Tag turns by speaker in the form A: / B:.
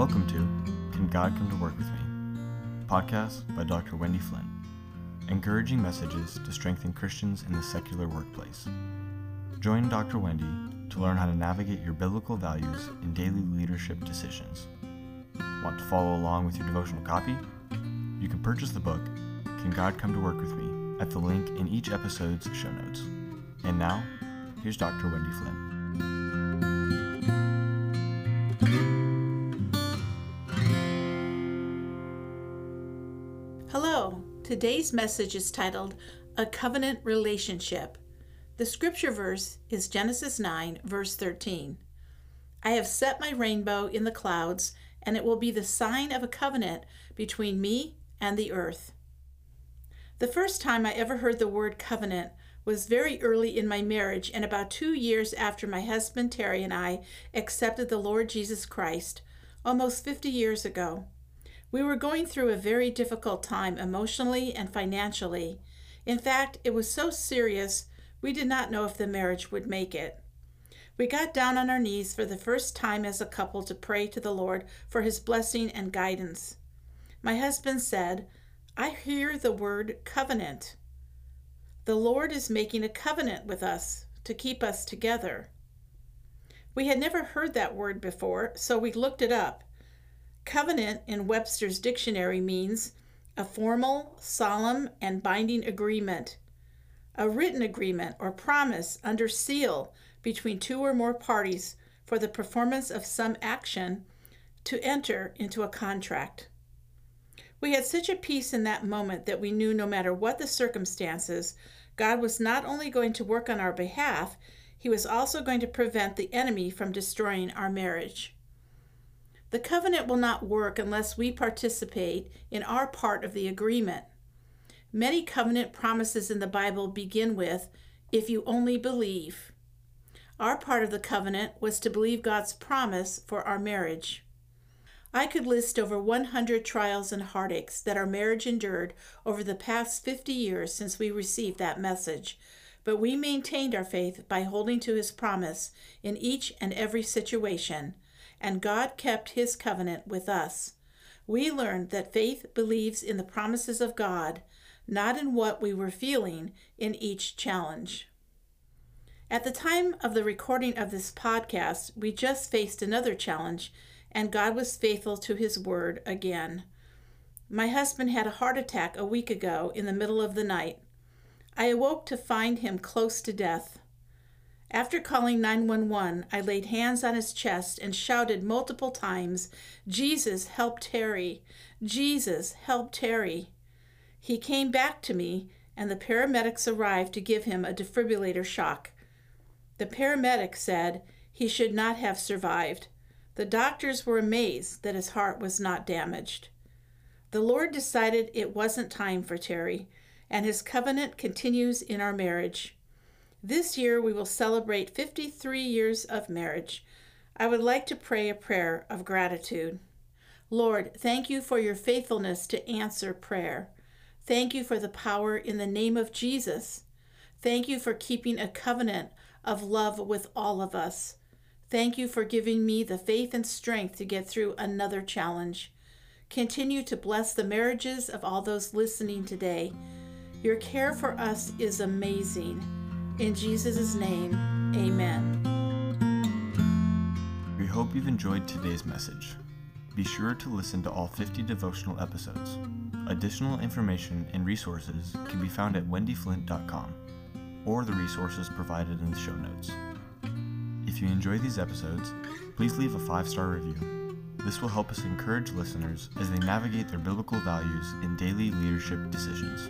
A: Welcome to Can God Come to Work with Me? Podcast by Dr. Wendy Flint, encouraging messages to strengthen Christians in the secular workplace. Join Dr. Wendy to learn how to navigate your biblical values in daily leadership decisions. Want to follow along with your devotional copy? You can purchase the book, Can God Come to Work with Me, at the link in each episode's show notes. And now, here's Dr. Wendy Flint.
B: Today's message is titled A Covenant Relationship. The scripture verse is Genesis 9, verse 13. I have set my rainbow in the clouds, and it will be the sign of a covenant between me and the earth. The first time I ever heard the word covenant was very early in my marriage and about two years after my husband Terry and I accepted the Lord Jesus Christ, almost 50 years ago. We were going through a very difficult time emotionally and financially. In fact, it was so serious we did not know if the marriage would make it. We got down on our knees for the first time as a couple to pray to the Lord for his blessing and guidance. My husband said, I hear the word covenant. The Lord is making a covenant with us to keep us together. We had never heard that word before, so we looked it up. Covenant in Webster's dictionary means a formal, solemn, and binding agreement, a written agreement or promise under seal between two or more parties for the performance of some action to enter into a contract. We had such a peace in that moment that we knew no matter what the circumstances, God was not only going to work on our behalf, He was also going to prevent the enemy from destroying our marriage. The covenant will not work unless we participate in our part of the agreement. Many covenant promises in the Bible begin with, if you only believe. Our part of the covenant was to believe God's promise for our marriage. I could list over 100 trials and heartaches that our marriage endured over the past 50 years since we received that message, but we maintained our faith by holding to His promise in each and every situation and God kept his covenant with us. We learned that faith believes in the promises of God, not in what we were feeling in each challenge. At the time of the recording of this podcast, we just faced another challenge, and God was faithful to his word again. My husband had a heart attack a week ago in the middle of the night. I awoke to find him close to death. After calling 911, I laid hands on his chest and shouted multiple times, Jesus, help Terry! Jesus, help Terry! He came back to me, and the paramedics arrived to give him a defibrillator shock. The paramedic said he should not have survived. The doctors were amazed that his heart was not damaged. The Lord decided it wasn't time for Terry, and his covenant continues in our marriage. This year we will celebrate 53 years of marriage. I would like to pray a prayer of gratitude. Lord, thank you for your faithfulness to answer prayer. Thank you for the power in the name of Jesus. Thank you for keeping a covenant of love with all of us. Thank you for giving me the faith and strength to get through another challenge. Continue to bless the marriages of all those listening today. Your care for us is amazing. In Jesus' name, amen.
A: We hope you've enjoyed today's message. Be sure to listen to all 50 devotional episodes. Additional information and resources can be found at wendyflint.com or the resources provided in the show notes. If you enjoy these episodes, please leave a five star review. This will help us encourage listeners as they navigate their biblical values in daily leadership decisions.